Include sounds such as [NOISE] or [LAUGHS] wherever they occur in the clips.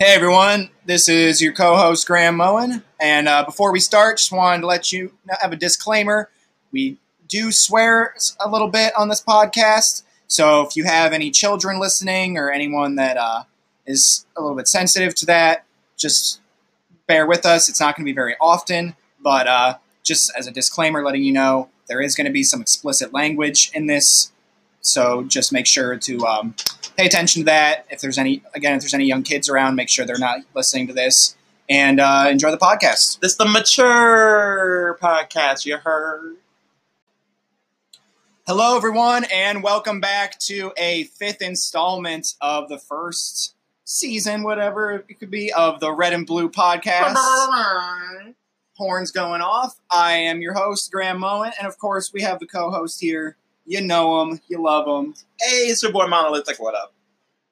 Hey everyone, this is your co-host Graeme Moen, and uh, before we start, just wanted to let you have a disclaimer. We do swear a little bit on this podcast, so if you have any children listening or anyone that uh, is a little bit sensitive to that, just bear with us. It's not going to be very often, but uh, just as a disclaimer, letting you know there is going to be some explicit language in this, so just make sure to um, pay attention to that. If there's any, again, if there's any young kids around, make sure they're not listening to this, and uh, enjoy the podcast. This is the mature podcast. You heard? Hello, everyone, and welcome back to a fifth installment of the first season, whatever it could be, of the Red and Blue podcast. [LAUGHS] Horns going off. I am your host, Graeme Moen, and of course, we have the co-host here. You know him, you love him. Hey, it's your boy Monolithic. What up?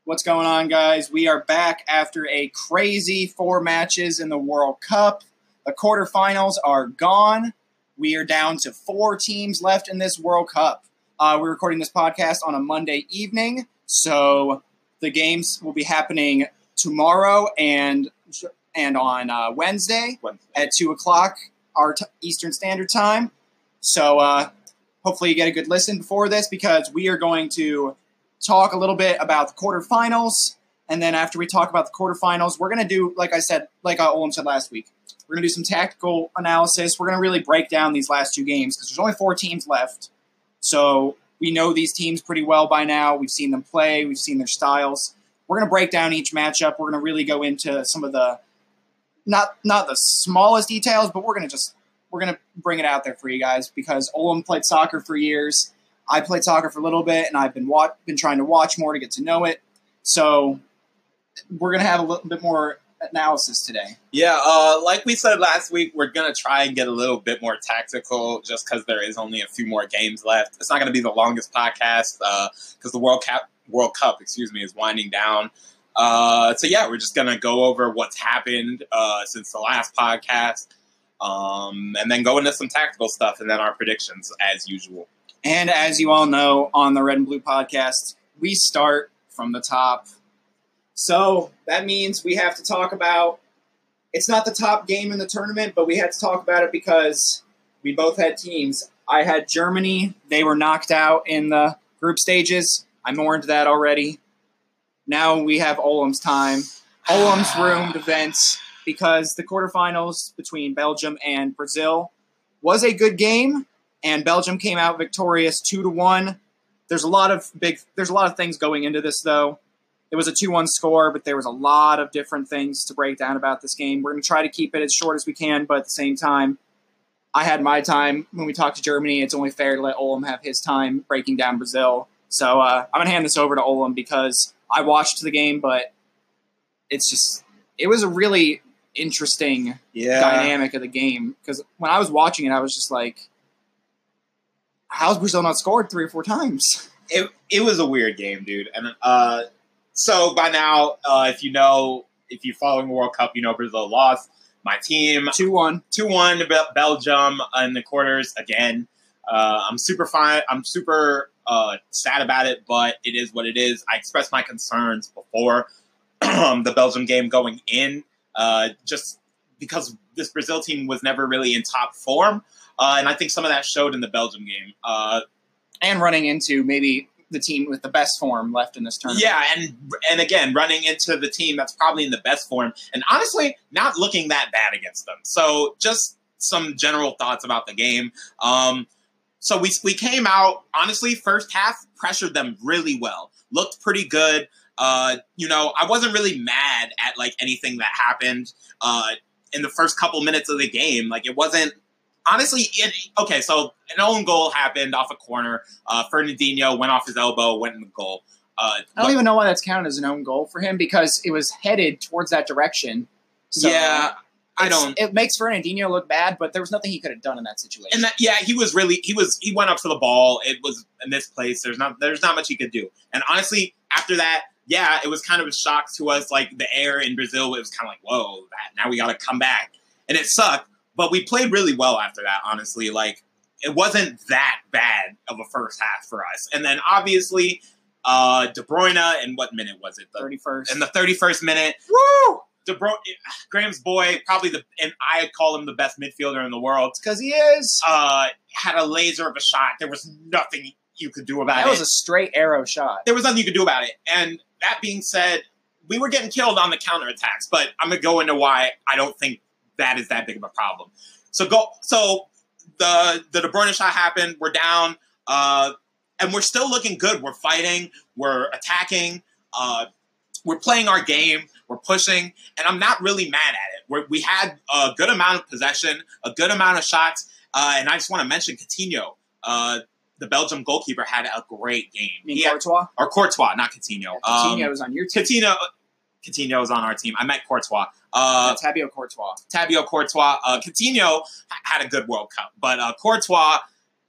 What's going on, guys? We are back after a crazy four matches in the World Cup. The quarterfinals are gone. We are down to four teams left in this World Cup. Uh, we're recording this podcast on a Monday evening, so the games will be happening tomorrow and and on uh, Wednesday, Wednesday. at two o'clock our t- Eastern Standard Time. So uh, hopefully you get a good listen before this because we are going to talk a little bit about the quarterfinals, and then after we talk about the quarterfinals, we're going to do like I said, like uh, Olin said last week. We're going to do some tactical analysis. We're going to really break down these last two games because there's only four teams left. So we know these teams pretty well by now. We've seen them play, we've seen their styles. We're going to break down each matchup. We're going to really go into some of the not not the smallest details, but we're going to just we're to bring it out there for you guys because Olin played soccer for years. I played soccer for a little bit, and I've been wa- been trying to watch more to get to know it. So we're to have a little bit more analysis today. Yeah, uh, like we said last week, we're gonna try and get a little bit more tactical, just because there is only a few more games left. It's not gonna be the longest podcast because the World Cup, World Cup, excuse me, is winding down. Uh, so yeah, we're just gonna go over what's happened uh, since the last podcast, um, and then go into some tactical stuff, and then our predictions as usual. And as you all know, on the Red and Blue podcast, we start from the top. So that means we have to talk about it's not the top game in the tournament, but we had to talk about it because we both had teams. I had Germany, they were knocked out in the group stages. I mourned that already. Now we have Olum's time. Olum's [SIGHS] roomed events because the quarterfinals between Belgium and Brazil was a good game, and Belgium came out victorious two to one. There's a lot of big there's a lot of things going into this though. It was a 2 1 score, but there was a lot of different things to break down about this game. We're going to try to keep it as short as we can, but at the same time, I had my time when we talked to Germany. It's only fair to let Olum have his time breaking down Brazil. So uh, I'm going to hand this over to Olum because I watched the game, but it's just, it was a really interesting Yeah, dynamic of the game. Because when I was watching it, I was just like, how's Brazil not scored three or four times? it it was a weird game, dude. And uh, so by now, uh, if you know, if you're following the World Cup, you know Brazil lost. My team 2 1. two one to Belgium in the quarters again. Uh, I'm super fine. I'm super uh, sad about it, but it is what it is. I expressed my concerns before [CLEARS THROAT] the Belgium game going in, uh, just because this Brazil team was never really in top form, uh, and I think some of that showed in the Belgium game. Uh, And running into maybe the team with the best form left in this tournament. Yeah, and and again, running into the team that's probably in the best form, and honestly, not looking that bad against them. So, just some general thoughts about the game. Um, so we we came out honestly, first half pressured them really well, looked pretty good. Uh, you know, I wasn't really mad at like anything that happened uh, in the first couple minutes of the game. Like it wasn't honestly. It, okay, so an own goal happened off a corner. Uh, Fernandinho went off his elbow, went in the goal. Uh, I don't even know why that's counted as an own goal for him because it was headed towards that direction. So yeah, I don't. It makes Fernandinho look bad, but there was nothing he could have done in that situation. And that, yeah, he was really he was he went up to the ball. It was a misplaced. There's not there's not much he could do. And honestly, after that, yeah, it was kind of a shock to us. Like the air in Brazil, it was kind of like, whoa, that now we got to come back, and it sucked. But we played really well after that. Honestly, like it wasn't that bad of a first half for us. And then obviously Uh, De Bruyne, and what minute was it? The, Thirty first. in the 31st minute, woo, De Bruyne, Graeme's boy, probably the, and I call him the best midfielder in the world. because he is. Uh, had a laser of a shot. There was nothing you could do about it. that it. was a straight arrow shot. there was nothing you could do about it. And that being said, we were getting killed on the counterattacks, but I'm gonna go into why I don't think that is that big of a problem. So go so the the De Bruyne shot happened, we're down, uh, and we're still looking good. We're fighting, we're attacking, uh, we're playing our game, we're pushing, and I'm not really mad at it. We're, we had a good amount of possession, a good amount of shots, uh, and I just want to mention Coutinho. Uh, the Belgium goalkeeper had a great game. I mean, had- Courtois. or Courtois, not Coutinho. Coutinho Um, was on your team. Coutinho, Coutinho is on our team. I meant Courtois. Uh, Thibaut Courtois. Thibaut Courtois. Uh, Coutinho ha- had a good World Cup, but uh, Courtois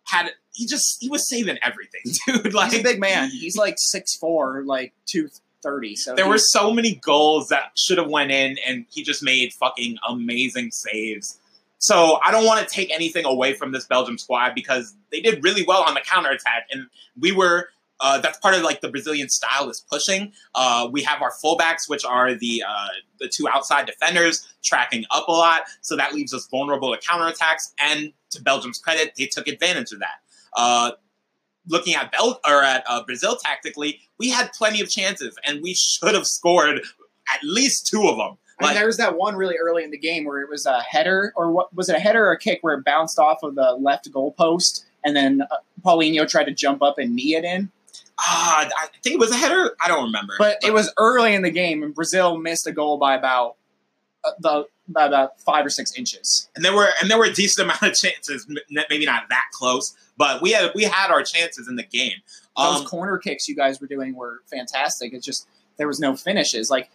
had he just he was saving everything, [LAUGHS] dude. Like He's a big man. He's like six four, like two thirty. So there were so many goals that should have went in, and he just made fucking amazing saves. So I don't want to take anything away from this Belgium squad because they did really well on the counterattack, and we were. Uh, that's part of like the Brazilian style is pushing. Uh, we have our fullbacks, which are the uh, the two outside defenders, tracking up a lot, so that leaves us vulnerable to counterattacks. And to Belgium's credit, they took advantage of that. Uh, looking at Bel- or at uh, Brazil tactically, we had plenty of chances, and we should have scored at least two of them. I mean, there was that one really early in the game where it was a header, or what was it a header or a kick where it bounced off of the left goalpost, and then uh, Paulinho tried to jump up and knee it in. ah, I think it was a header. I don't remember, But it was early in the game, and Brazil missed a goal by about uh, the by about five or six inches. and there were and there were a decent amount of chances, maybe not that close, but we had we had our chances in the game. Those Um, corner kicks you guys were doing were fantastic. It's just there was no finishes. Like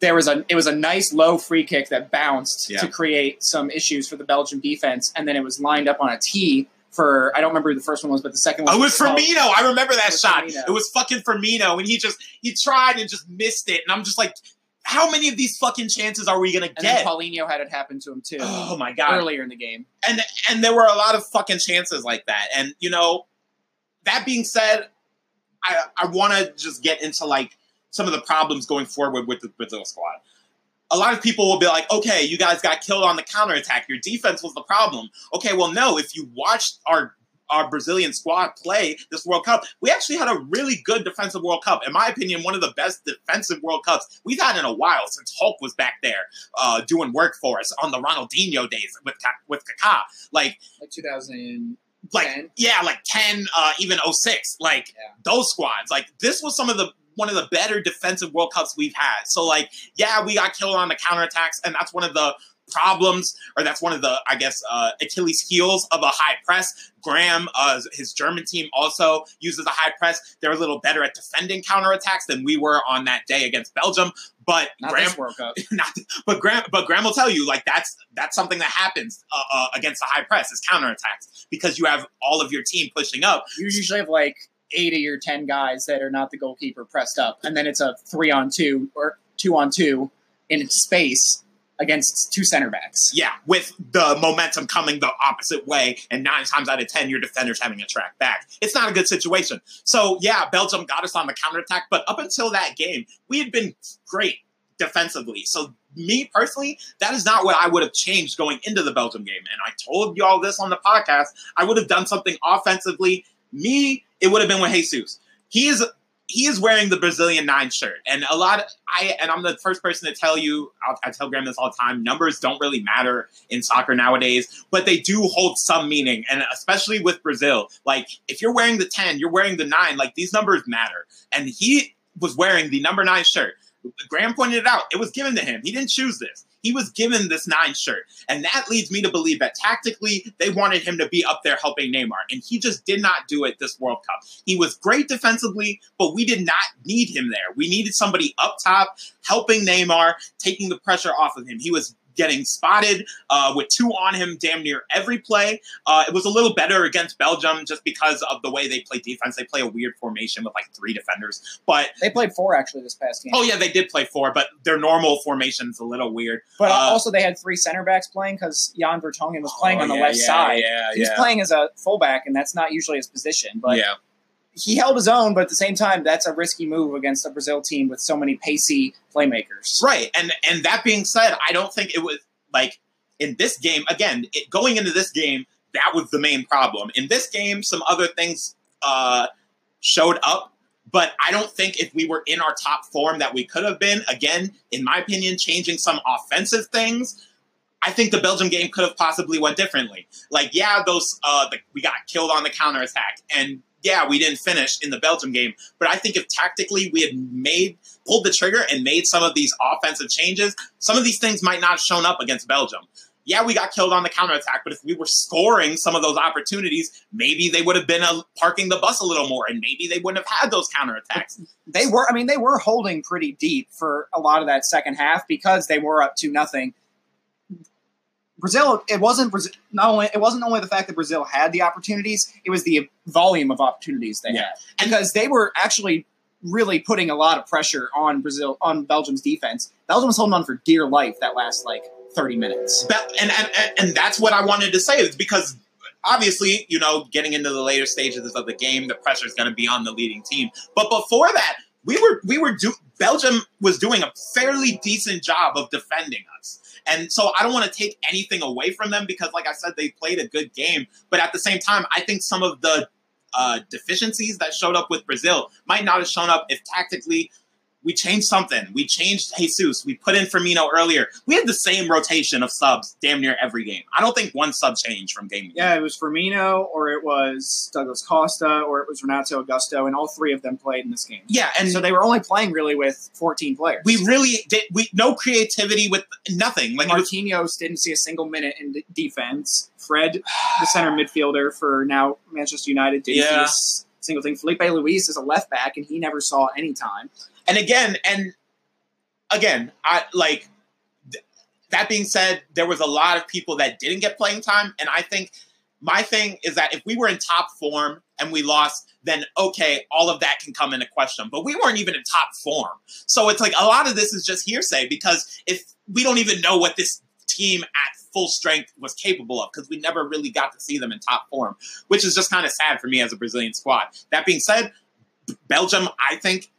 there was a it was a nice low free kick that bounced Yeah. to create some issues for the Belgian defense, and then it was lined up on a tee for I don't remember who the first one was, but the second one Oh, it was called- Firmino. I remember that It shot. Firmino. It was fucking Firmino, and he just he tried and just missed it. And I'm just like, how many of these fucking chances are we gonna And get? Paulinho had it happen to him too Oh my god! earlier in the game. and and there were a lot of fucking chances like that. And you know, that being said, I I want to just get into like some of the problems going forward with the Brazil squad. A lot of people will be like, okay, you guys got killed on the counterattack. Your defense was the problem. Okay, well, no. If you watched our our Brazilian squad play this World Cup, we actually had a really good defensive World Cup. In my opinion, one of the best defensive World Cups we've had in a while since Hulk was back there uh, doing work for us on the Ronaldinho days with with Kaká. Like Like 2000. like yeah, like ten, uh, even 06. Like Yeah. those squads. Like this was some of the one of the better defensive World Cups we've had. So like, yeah, we got killed on the counterattacks, and that's one of the problems, or that's one of the, I guess, uh, Achilles heels of a high press. Graeme, uh, his German team also uses a high press. They're a little better at defending counterattacks than we were on that day against Belgium. But Not Graeme, this World Cup. [LAUGHS] not, but Graeme, but Graeme will tell you like that's that's something that happens uh, uh, against the high press is counterattacks because you have all of your team pushing up. You usually have like eight of your ten guys that are not the goalkeeper pressed up, and then it's a three on two or two on two in space against two center backs. Yeah, with the momentum coming the opposite way, and nine times out of ten, your defender's having to track back. It's not a good situation. So yeah, Belgium got us on the counterattack, but up until that game, we had been great defensively. So me personally, that is not what I would have changed going into the Belgium game. And I told you all this on the podcast. I would have done something offensively. Me, it would have been with Jesus. He is he is wearing the Brazilian nine shirt, and a lot. Of, I and I'm the first person to tell you. I'll, I tell Graeme this all the time. Numbers don't really matter in soccer nowadays, but they do hold some meaning, and especially with Brazil. Like if you're wearing the ten, you're wearing the nine. Like these numbers matter, and he was wearing the number nine shirt. Graeme pointed it out. It was given to him. He didn't choose this. He was given this nine shirt. And that leads me to believe that tactically they wanted him to be up there helping Neymar. And he just did not do it this World Cup. He was great defensively, but we did not need him there. We needed somebody up top helping Neymar, taking the pressure off of him. He was getting spotted uh, with two on him damn near every play. Uh, it was a little better against Belgium just because of the way they play defense. They play a weird formation with like three defenders. But They played four actually this past game. oh yeah, they did play four, but their normal formation's a little weird. But Uh, also they had three center backs playing because Jan Vertonghen was playing Oh, on the yeah, left yeah, side. Yeah, He was yeah. playing as a fullback, and that's not usually his position. But yeah. He held his own, but at the same time, that's a risky move against a Brazil team with so many pacey playmakers. Right, and and that being said, I don't think it was like in this game again. It, going into this game, that was the main problem. In this game, some other things uh, showed up, but I don't think if we were in our top form that we could have been. Again, in my opinion, changing some offensive things. I think the Belgium game could have possibly went differently. Like, yeah, those uh, the, we got killed on the counterattack, and yeah, we didn't finish in the Belgium game. But I think if tactically we had made pulled the trigger and made some of these offensive changes, some of these things might not have shown up against Belgium. Yeah, we got killed on the counterattack, but if we were scoring some of those opportunities, maybe they would have been uh, parking the bus a little more, and maybe they wouldn't have had those counterattacks. They were, I mean, they were holding pretty deep for a lot of that second half because they were up to nothing. Brazil, it wasn't Brazil, not only it wasn't only the fact that Brazil had the opportunities, it was the volume of opportunities they Yeah. had because they were actually really putting a lot of pressure on Brazil on Belgium's defense. Belgium was holding on for dear life that last like thirty minutes. And and and that's what I wanted to say is because obviously, you know, getting into the later stages of the game, the pressure is going to be on the leading team. But before that, we were we were do Belgium was doing a fairly decent job of defending us. And so I don't want to take anything away from them because, like I said, they played a good game. But at the same time, I think some of the uh, deficiencies that showed up with Brazil might not have shown up if tactically we changed something. We changed Jesus. We put in Firmino earlier. We had the same rotation of subs damn near every game. I don't think one sub changed from game to game. Yeah, it was Firmino, or it was Douglas Costa, or it was Renato Augusto, and all three of them played in this game. Yeah, and so they were only playing really with 14 players. we really did. We no creativity with nothing. Like it was, didn't see a single minute in defense. Fred, the center midfielder for now Manchester United, didn't Yeah. see a single thing. Filipe Luis is a left back, and he never saw any time. And again, and again, I like. th- That being said, there was a lot of people that didn't get playing time, and I think my thing is that if we were in top form and we lost, then okay, all of that can come into question. But we weren't even in top form, so it's like a lot of this is just hearsay because if we don't even know what this team at full strength was capable of because we never really got to see them in top form, which is just kind of sad for me as a Brazilian squad. That being said, Belgium, I think,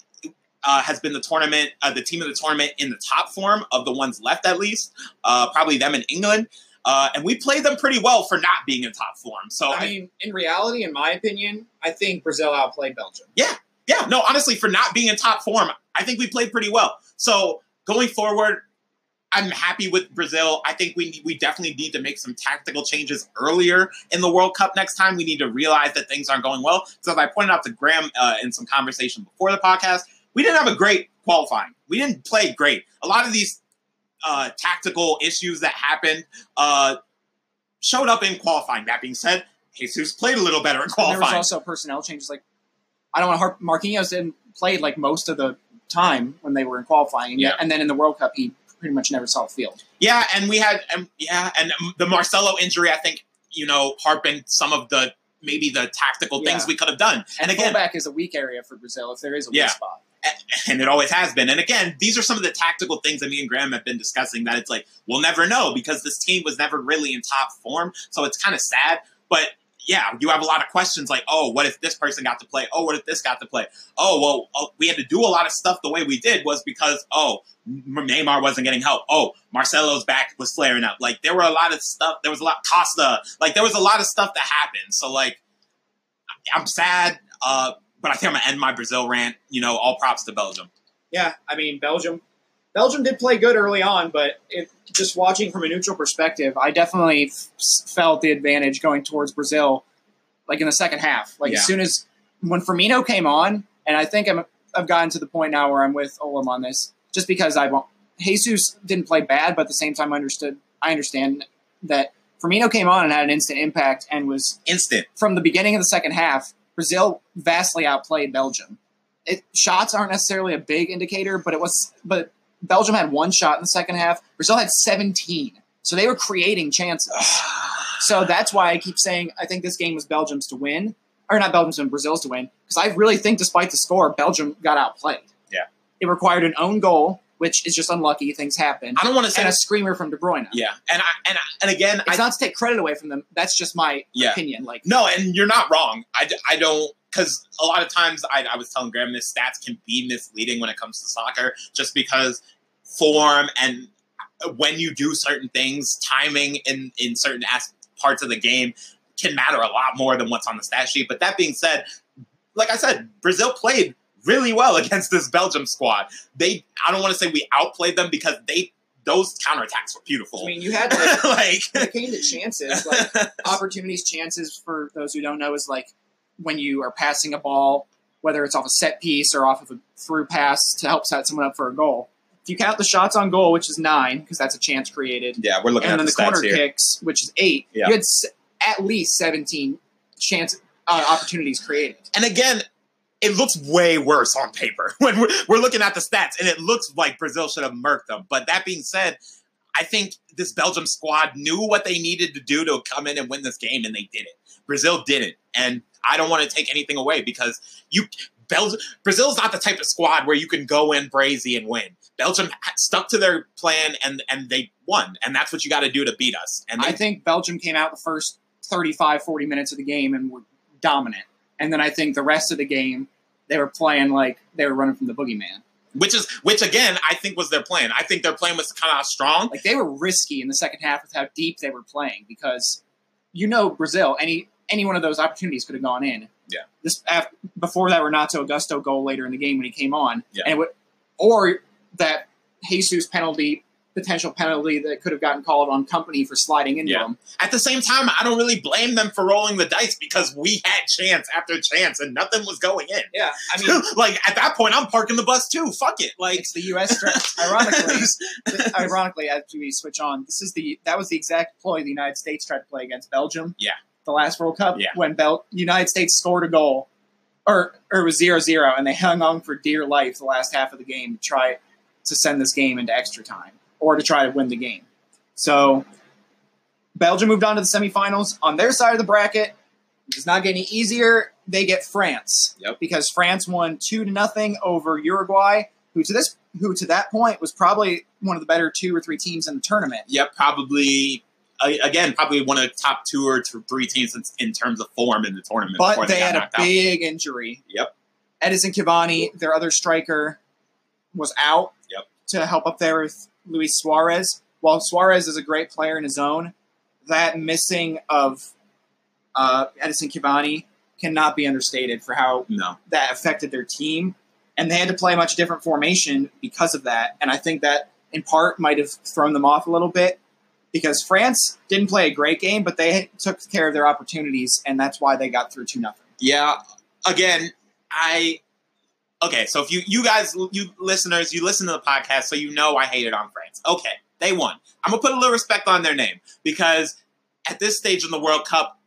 uh, has been the tournament, uh, the team of the tournament in the top form of the ones left, at least. Uh, probably them in England. Uh, and we played them pretty well for not being in top form. So, I I, mean, in reality, in my opinion, I think Brazil outplayed Belgium. Yeah, yeah, no, honestly, for not being in top form, I think we played pretty well. So, going forward, I'm happy with Brazil. I think we we definitely need to make some tactical changes earlier in the World Cup next time. We need to realize that things aren't going well. So, as I pointed out to Graeme uh, in some conversation before the podcast, we didn't have a great qualifying. We didn't play great. A lot of these uh, tactical issues that happened uh, showed up in qualifying. That being said, Jesus played a little better in And there was also personnel changes. Like, I don't want to harp. Marquinhos didn't play like most of the time when they were in qualifying, and, Yeah. and then in the World Cup, he pretty much never saw the field. Yeah, and we had, um, yeah, and the Marcelo injury, I think, you know, harpened some of the maybe the tactical things we could have done. And again, fullback is a weak area for Brazil if there is a Yeah. weak spot. [LAUGHS] and it always has been. And again, these are some of the tactical things that me and Graeme have been discussing that it's like, we'll never know because this team was never really in top form. So it's kind of sad. But yeah, you have a lot of questions like, oh, what if this person got to play? Oh, what if this got to play? Oh, well, oh, we had to do a lot of stuff the way we did was because, oh, Neymar wasn't getting help. Oh, Marcelo's back was flaring up. Like, there were a lot of stuff. There was a lot, Costa. Like, there was a lot of stuff that happened. So, like, I'm sad. Uh, but I think I'm gonna end my Brazil rant. You know, all props to Belgium. Yeah, I mean Belgium. Belgium did play good early on, but it, just watching from a neutral perspective, I definitely f- felt the advantage going towards Brazil, like in the second half. Like Yeah. as soon as when Firmino came on, and I think I'm, I've gotten to the point now where I'm with Olum on this, just because I want Jesus didn't play bad, but at the same time, I understood I understand that Firmino came on and had an instant impact and was Instant. from the beginning of the second half, Brazil vastly outplayed Belgium. It, shots aren't necessarily a big indicator, but it was. But Belgium had one shot in the second half. Brazil had 17, so they were creating chances. [SIGHS] So that's why I keep saying I think this game was Belgium's to win, or not Belgium's and Brazil's to win, because I really think, despite the score, Belgium got outplayed. Yeah. it required an own goal, which is just unlucky. Things happen, I don't want to say and a screamer from De Bruyne. yeah, and I, and I, and again, It's I not to take credit away from them. That's just my Yeah. opinion. Like no, and you're not wrong. I, I don't because a lot of times I, I was telling Graeme this stats can be misleading when it comes to soccer, just because form and when you do certain things, timing in in certain as- parts of the game can matter a lot more than what's on the stat sheet. But that being said, like I said, Brazil played really well [LAUGHS] against this Belgium squad. They I don't want to say we outplayed them because they those counterattacks were beautiful. I mean, you had [LAUGHS] like, like when it came to chances, like [LAUGHS] opportunities, chances for those who don't know is like when you are passing a ball, whether it's off a set piece or off of a through pass to help set someone up for a goal. If you count the shots on goal, which is nine, because that's a chance created, yeah, we're looking and at then the, the, corner here. kicks, which is eight, Yeah. you had s- at least 17 chance uh, opportunities created. And again, it looks way worse on paper [LAUGHS] when we're, we're looking at the stats, and it looks like Brazil should have murked them. But that being said, I think this Belgium squad knew what they needed to do to come in and win this game, and they did it. Brazil didn't, and I don't want to take anything away because you Belgium Brazil's not the type of squad where you can go in brazy and win. Belgium stuck to their plan and and they won, and that's what you got to do to beat us. And they, I think Belgium came out the first 35, 40 minutes of the game and were dominant. And then I think the rest of the game, they were playing like they were running from the boogeyman. which is which again, I think was their plan. I think their plan was to come out strong. Like they were risky in the second half with how deep they were playing because you know Brazil, any any one of those opportunities could have gone in. Yeah. This af- before that Renato Augusto goal later in the game when he came on. Yeah. And it would, or that Jesus penalty potential penalty that could have gotten called on Kompany for sliding into Yeah. him. At the same time, I don't really blame them for rolling the dice because we had chance after chance and nothing was going in. Yeah. I [LAUGHS] mean like at that point, I'm parking the bus too. Fuck it. Like it's the US strat- ironically [LAUGHS] ironically, as we switch on, this is the that was the exact ploy the United States tried to play against Belgium. Yeah. The last World Cup Yeah. when Bel- United States scored a goal, or or it was 0-0, and they hung on for dear life the last half of the game to try to send this game into extra time or to try to win the game. So Belgium moved on to the semifinals. On their side of the bracket, It's not getting any easier. They get France. Yep. Because France won two to nothing over Uruguay, who to this who to that point was probably one of the better two or three teams in the tournament. Yep, probably. Again, probably one of the top two or three teams in, in terms of form in the tournament. But they got had a knocked out. big injury. Yep. Edinson Cavani, their other striker, was out Yep. to help up there with Luis Suarez. While Suarez is a great player in his own, that missing of uh, Edinson Cavani cannot be understated for how No. that affected their team. And they had to play a much different formation because of that. And I think that in part might have thrown them off a little bit because France didn't play a great game, but they took care of their opportunities, and that's why they got through 2 nothing. Yeah. Again, I. Okay, so if you you guys you listeners you listen to the podcast, so you know I hated on France. Okay, they won. I'm gonna put a little respect on their name because at this stage in the World Cup,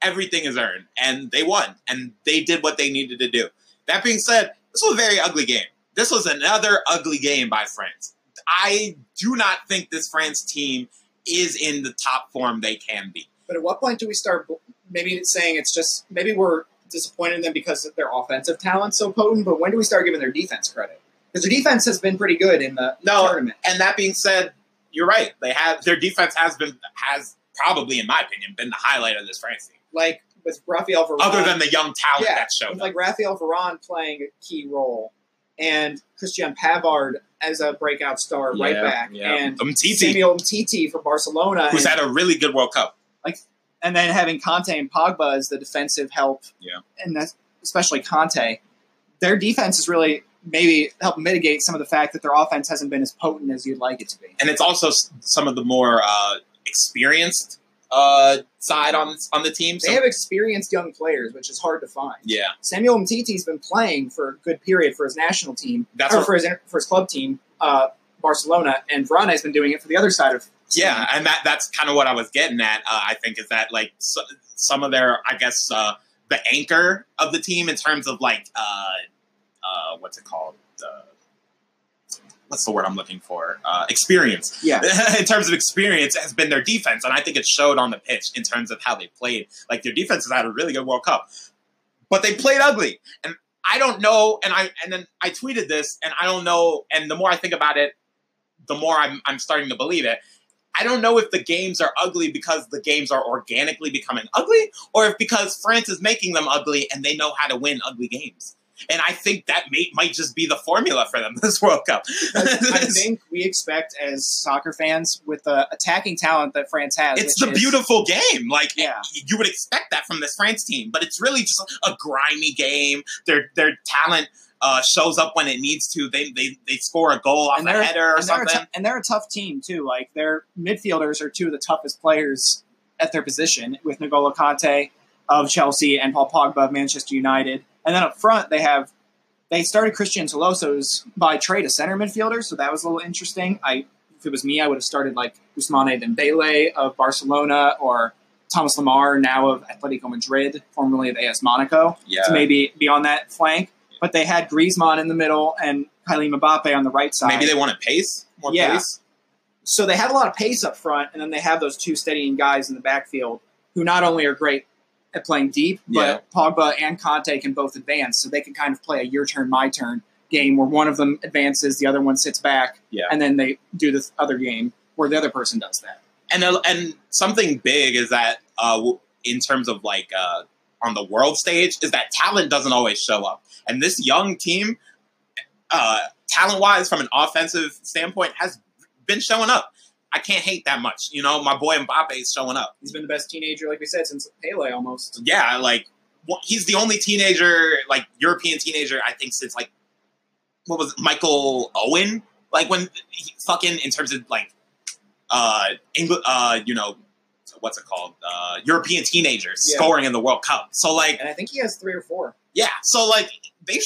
everything is earned, and they won, and they did what they needed to do. That being said, this was a very ugly game. This was another ugly game by France. I do not think this France team is in the top form they can be. But at what point do we start maybe saying it's just maybe we're disappointed in them because their offensive talent's so potent, but when do we start giving their defense credit? Because their defense has been pretty good in the No. tournament. And that being said, you're right. They have their defense has been has probably, in my opinion, been the highlight of this France team. Like with Rafael Varane. Other than the young talent yeah, that showed with up. like Rafael Varane playing a key role and Christian Pavard as a breakout star right back yeah. and Umtiti, Samuel Titi for Barcelona who's and, had a really good World Cup. And then having Kante and Pogba as the defensive help. Yeah. And especially Kante. Their defense is really maybe help mitigate some of the fact that their offense hasn't been as potent as you'd like it to be. And it's also some of the more uh, experienced uh, side on on the team. They So, have experienced young players, which is hard to find. yeah, Samuel Umtiti's been playing for a good period for his national team, That's or what- for his for his club team, uh, Barcelona, and Varane's been doing it for the other side of. Yeah, and that that's kind of what I was getting at. Uh, I think is that like so, some of their, I guess, uh, the anchor of the team in terms of like, uh, uh, what's it called? What's the word I'm looking for? Uh, experience. Yeah, [LAUGHS] in terms of experience, has been their defense, and I think it showed on the pitch in terms of how they played. Like their defense has had a really good World Cup, but they played ugly, and I don't know. And I and then I tweeted this, and I don't know. And the more I think about it, the more I'm I'm starting to believe it. I don't know if the games are ugly because the games are organically becoming ugly, or if because France is making them ugly and they know how to win ugly games. And I think that may, might just be the formula for them [LAUGHS] this World Cup. I think we expect as soccer fans with the attacking talent that France has. it's the is- beautiful game. Like Yeah. you would expect that from this France team, but it's really just a grimy game. Their their talent uh, shows up when it needs to. They they, they score a goal off And a header or and something. tou- and they're a tough team too. Like their midfielders are two of the toughest players at their position, with N'Golo Kante of Chelsea and Paul Pogba of Manchester United. And then up front, they have they started Corentin Tolisso's by trade a center midfielder, so that was a little interesting. I if it was me, I would have started like Ousmane Dembele of Barcelona or Thomas Lemar, now of Atletico Madrid, formerly of AS Monaco yeah, to maybe be on that flank. But they had Griezmann in the middle and Kylian Mbappe on the right side. maybe they wanted pace, more Yeah. pace. so they have a lot of pace up front, and then they have those two steadying guys in the backfield who not only are great at playing deep, but Pogba and Kante can both advance, so they can kind of play a your turn, my turn game where one of them advances, the other one sits back, Yeah. and then they do this other game where the other person does that. and uh, and something big is that uh, in terms of like uh, on the world stage is that talent doesn't always show up, and this young team, uh, talent wise from an offensive standpoint, has been showing up. I can't hate that much. You know, my boy Mbappe is showing up. He's been the best teenager, like we said, since Pele almost. Yeah, like he's the only teenager, like European teenager, I think since like what was it, Michael Owen? Like when he fucking in terms of like uh England, uh you know what's it called? Uh European teenagers Yeah. scoring in the World Cup. So like And I think he has three or four. yeah, so like they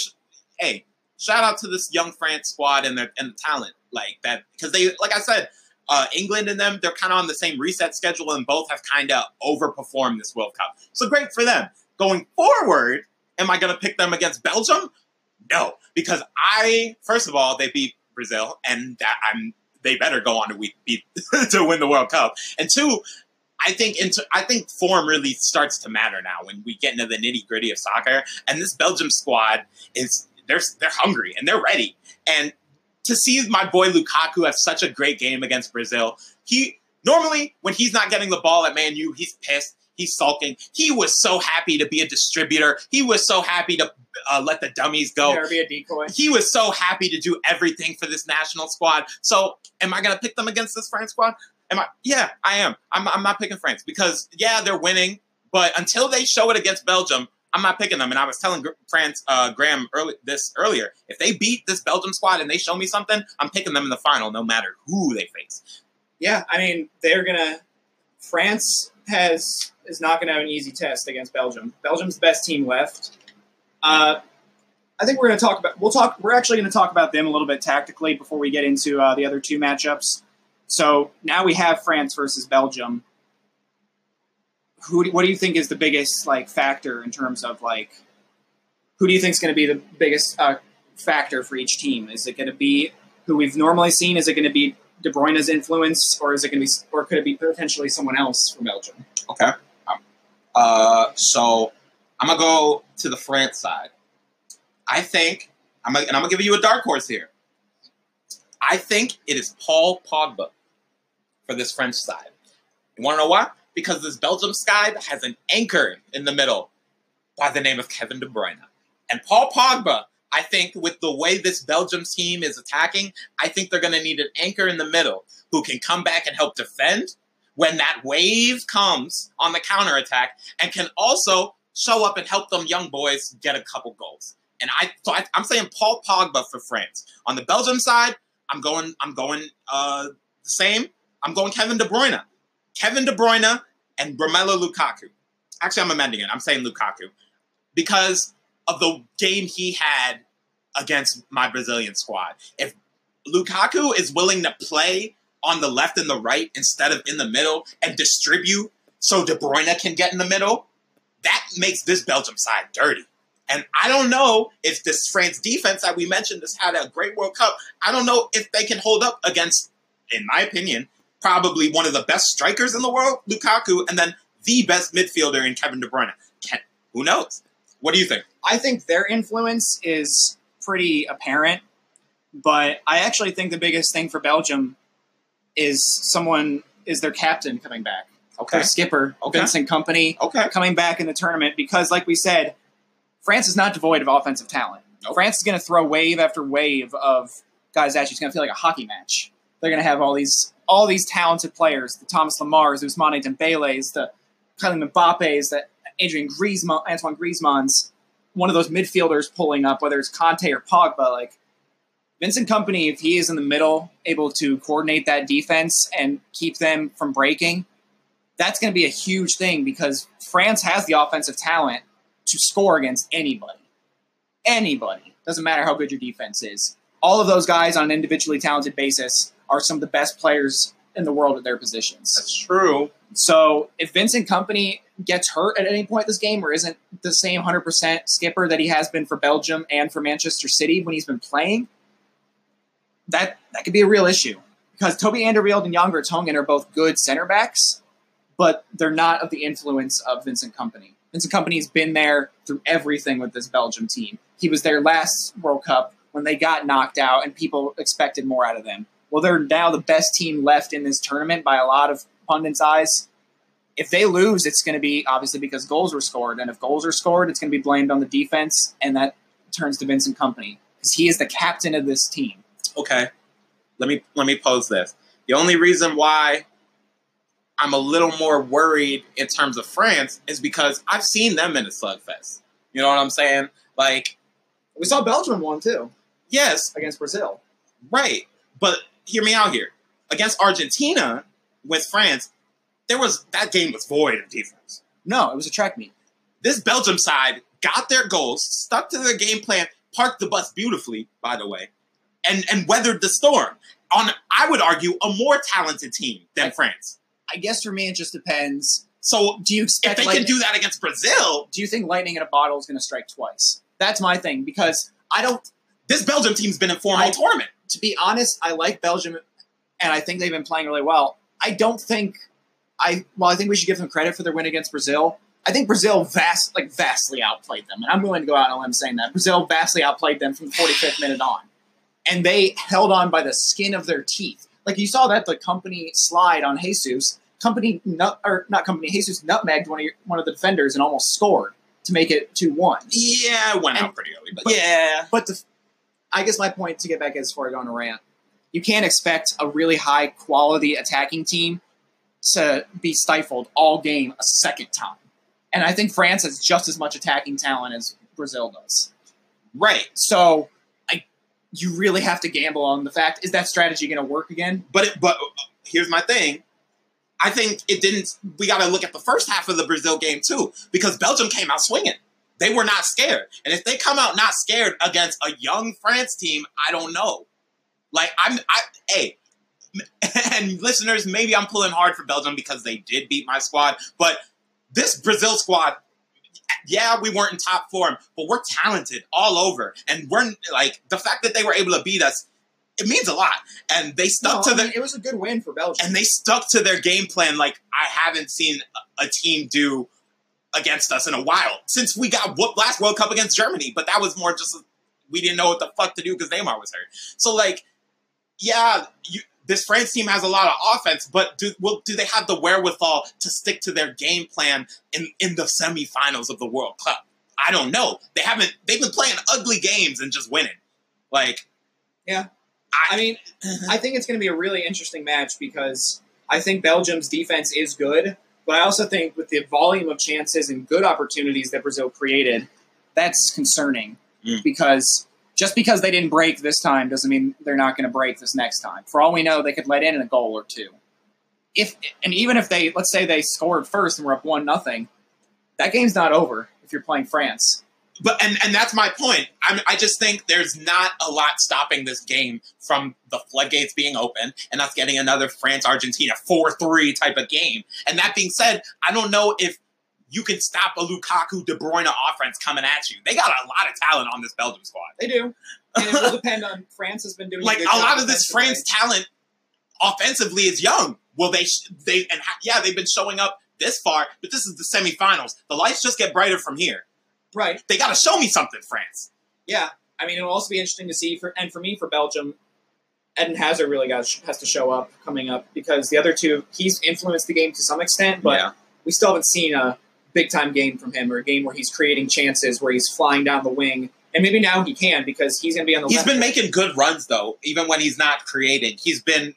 hey, shout out to this young France squad and their and the talent like that because they like I said, uh, England and them they're kind of on the same reset schedule and both have kind of overperformed this World Cup. So great for them. Going forward, am I going to pick them against Belgium? No, because I first of all they beat Brazil and that I'm they better go on to we- beat [LAUGHS] to win the World Cup. And two, I think into I think form really starts to matter now when we get into the nitty gritty of soccer. And this Belgium squad is they're they're hungry and they're ready. And to see my boy Lukaku have such a great game against Brazil, he normally when he's not getting the ball at Man U, he's pissed. He's sulking. He was so happy to be a distributor. He was so happy to uh, let the dummies go be a decoy. he was so happy to do everything for this national squad. So, am I going to pick them against this France squad? Am I? Yeah, I am. I'm, I'm not picking France because yeah, they're winning, but until they show it against Belgium, I'm not picking them. And I was telling France uh, Graeme early, this earlier. If they beat this Belgium squad and they show me something, I'm picking them in the final, no matter who they face. Yeah, I mean they're gonna. France has is not gonna have an easy test against Belgium. Belgium's the best team left. Uh, I think we're gonna talk about. We'll talk. We're actually gonna talk about them a little bit tactically before we get into uh, the other two matchups. So now we have France versus Belgium. Who? Do, what do you think is the biggest like factor in terms of like? Who do you think is going to be the biggest uh, factor for each team? Is it going to be who we've normally seen? Is it going to be De Bruyne's influence, or is it going to be, or could it be potentially someone else from Belgium? Okay. Uh, so I'm gonna go to the France side. I think I'm and I'm gonna give you a dark horse here. I think it is Paul Pogba for this French side. You want to know why? Because this Belgium side has an anchor in the middle by the name of Kevin De Bruyne. And Paul Pogba, I think, with the way this Belgium team is attacking, I think they're going to need an anchor in the middle who can come back and help defend when that wave comes on the counterattack and can also show up and help them young boys get a couple goals. And I, so I I'm saying Paul Pogba for France. On the Belgium side, I'm going, I'm going uh, the same. I'm going Kevin De Bruyne. Kevin De Bruyne and Romelu Lukaku. Actually, I'm amending it. I'm saying Lukaku because of the game he had against my Brazilian squad. If Lukaku is willing to play on the left and the right instead of in the middle and distribute so De Bruyne can get in the middle, that makes this Belgium side dirty. And I don't know if this France defense that we mentioned has had a great World Cup. I don't know if they can hold up against, in my opinion, probably one of the best strikers in the world, Lukaku, and then the best midfielder in Kevin De Bruyne. Can, who knows? What do you think? I think their influence is pretty apparent, but I actually think the biggest thing for Belgium is someone is their captain coming back. Okay. Their skipper, Okay. Vincent Kompany, Okay. coming back in the tournament because, like we said, France is not devoid of offensive talent. Nope. France is going to throw wave after wave of guys at you. It's going to feel like a hockey match. They're going to have all these all these talented players: the Thomas Lemars, the Ousmane Dembele's, the Kylian Mbappe's, the Adrian Griezmann, Antoine Griezmann's. One of those midfielders pulling up, whether it's Kante or Pogba. Like Vincent Kompany, if he is in the middle, able to coordinate that defense and keep them from breaking, that's going to be a huge thing because France has the offensive talent to score against anybody. Anybody. Doesn't matter how good your defense is. All of those guys on an individually talented basis are some of the best players in the world at their positions. That's true. So if Vincent Kompany gets hurt at any point this game or isn't the same 100% skipper that he has been for Belgium and for Manchester City when he's been playing, that that could be a real issue. Because Toby Alderweireld and Jan Vertonghen are both good center backs, but they're not of the influence of Vincent Kompany. Vincent Kompany's been there through everything with this Belgium team. He was there last World Cup when they got knocked out and people expected more out of them. Well, they're now the best team left in this tournament by a lot of pundits' eyes. If they lose, it's going to be obviously because goals were scored, and if goals are scored, it's going to be blamed on the defense, and that turns to Vincent Kompany because he is the captain of this team. Okay. Let me let me pose this. The only reason why I'm a little more worried in terms of France is because I've seen them in a slugfest. You know what I'm saying? Like, We saw Belgium won too yes, against Brazil. right. But hear me out here. Against Argentina with France, there was that game was void of defense. No, it was a track meet. This Belgium side got their goals, stuck to their game plan, parked the bus beautifully, by the way, and and weathered the storm. On I would argue a more talented team than Right. France. I guess for me, it just depends. So Do you expect if they lightning, can do that against Brazil, do you think lightning in a bottle is going to strike twice? That's my thing because I don't. this Belgium team's been in form all I- tournament. To be honest, I like Belgium, and I think they've been playing really well. I don't think I. Well, I think we should give them credit for their win against Brazil. I think Brazil vast, like vastly outplayed them, and I'm willing to go out on a limb saying that Brazil vastly outplayed them from the 45th minute on, and they held on by the skin of their teeth. Like you saw that the Kompany slide on Jesus, Kompany nut or not Kompany Jesus nutmegged one of your, one of the defenders and almost scored to make it two one. Yeah, it went And- out pretty early, but, but- yeah, But the, I guess my point to get back as far as on a rant, you can't expect a really high quality attacking team to be stifled all game a second time. And I think France has just as much attacking talent as Brazil does. right. So I, you really have to gamble on the fact is that strategy going to work again? But it, but here's my thing. I think it didn't. We got to look at the first half of the Brazil game too, because Belgium came out swinging. They were not scared, and if they come out not scared against a young France team, I don't know. Like I'm, I hey, [LAUGHS] and listeners, maybe I'm pulling hard for Belgium because they did beat my squad, but this Brazil squad. Yeah, we weren't in top form, but we're talented all over, and we're like the fact that they were able to beat us. It means a lot, and they stuck No, to I the mean, it was a good win for Belgium. and they stuck to their game plan like I haven't seen a team do against us in a while since we got whooped last World Cup against Germany. But that was more just we didn't know what the fuck to do because Neymar was hurt. So like, yeah, you, this France team has a lot of offense, but do will, do they have the wherewithal to stick to their game plan in in the semifinals of the World Cup? I don't know. They haven't. They've been playing ugly games and just winning. Like, Yeah. I, I mean, [LAUGHS] I think it's going to be a really interesting match because I think Belgium's defense is good, but I also think with the volume of chances and good opportunities that Brazil created, that's concerning Mm. because just because they didn't break this time doesn't mean they're not going to break this next time. For all we know, they could let in a goal or two. If and even if they let's say they scored first and we're up one nothing, that game's not over if you're playing France. But and and that's my point. I I just think there's not a lot stopping this game from the floodgates being open and us getting another France Argentina four three type of game. And that being said, I don't know if you can stop a Lukaku De Bruyne offense coming at you. They got a lot of talent on this Belgium squad. They do, and it will depend on [LAUGHS] France has been doing Like a job lot of this. France talent offensively is young. Will they they and ha- yeah they've been showing up this far, but this is the semifinals. The lights just get brighter from here. Right? They got to show me something, France. Yeah, I mean, it'll also be interesting to see for and for me for Belgium. Eden Hazard really got has to show up coming up because the other two he's influenced the game to some extent, but yeah. we still haven't seen a big time game from him or a game where he's creating chances where he's flying down the wing. And maybe now he can because he's going to be on the. He's been making good runs though, even when he's not creating. He's been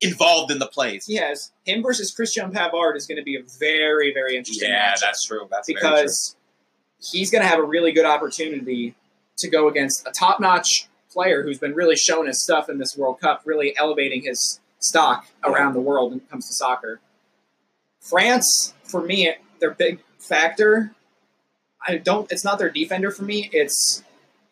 involved in the plays. He has him versus Christian Pavard is going to be a very very interesting. Yeah, matchup that's true. That's because he's going to have a really good opportunity to go against a top notch player who's been really showing his stuff in this World Cup, really elevating his stock around the world when it comes to soccer. France, for me, their big factor. I don't. It's not their defender for me. It's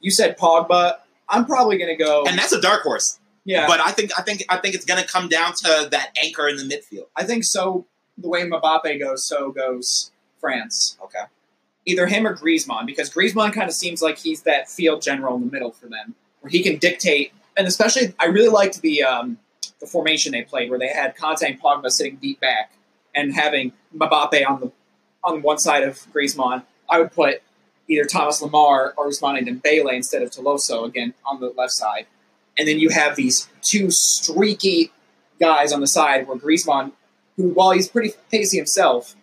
you said Pogba. I'm probably going to go. and that's a dark horse. yeah, But I think I think I think it's going to come down to that anchor in the midfield. I think so. The way Mbappe goes, so goes France. Okay. Either him or Griezmann, because Griezmann kind of seems like he's that field general in the middle for them, where he can dictate. And especially, I really liked the um, the formation they played, where they had Kante and Pogba sitting deep back and having Mbappe on the on one side of Griezmann. I would put either Thomas Lemar or Ousmane Dembele instead of Tolisso again on the left side, and then you have these two streaky guys on the side where Griezmann, who while he's pretty pacey himself,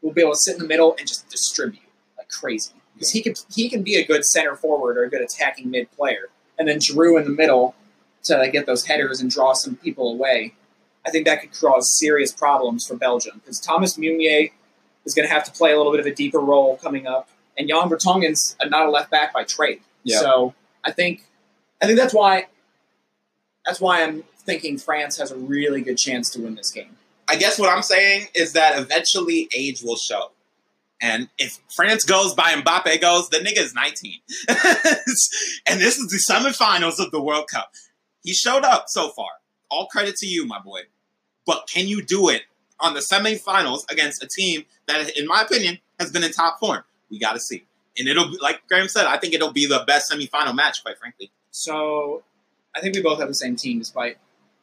will be able to sit in the middle and just distribute like crazy because he can he can be a good center forward or a good attacking mid player, and then Giroud in the middle to get those headers and draw some people away. I think that could cause serious problems for Belgium because Thomas Meunier is going to have to play a little bit of a deeper role coming up, and Jan Vertonghen's not a left back by trade. Yeah. So I think I think that's why that's why I'm thinking France has a really good chance to win this game. I guess what I'm saying is that eventually age will show. And if France goes by Mbappe goes, the nigga is 19. [LAUGHS] and this is the semifinals of the World Cup. He showed up so far. All credit to you, my boy. But can you do it on the semifinals against a team that, in my opinion, has been in top form? We got to see. And it'll be, like Graeme said, I think it'll be the best semifinal match, quite frankly. So I think we both have the same team, despite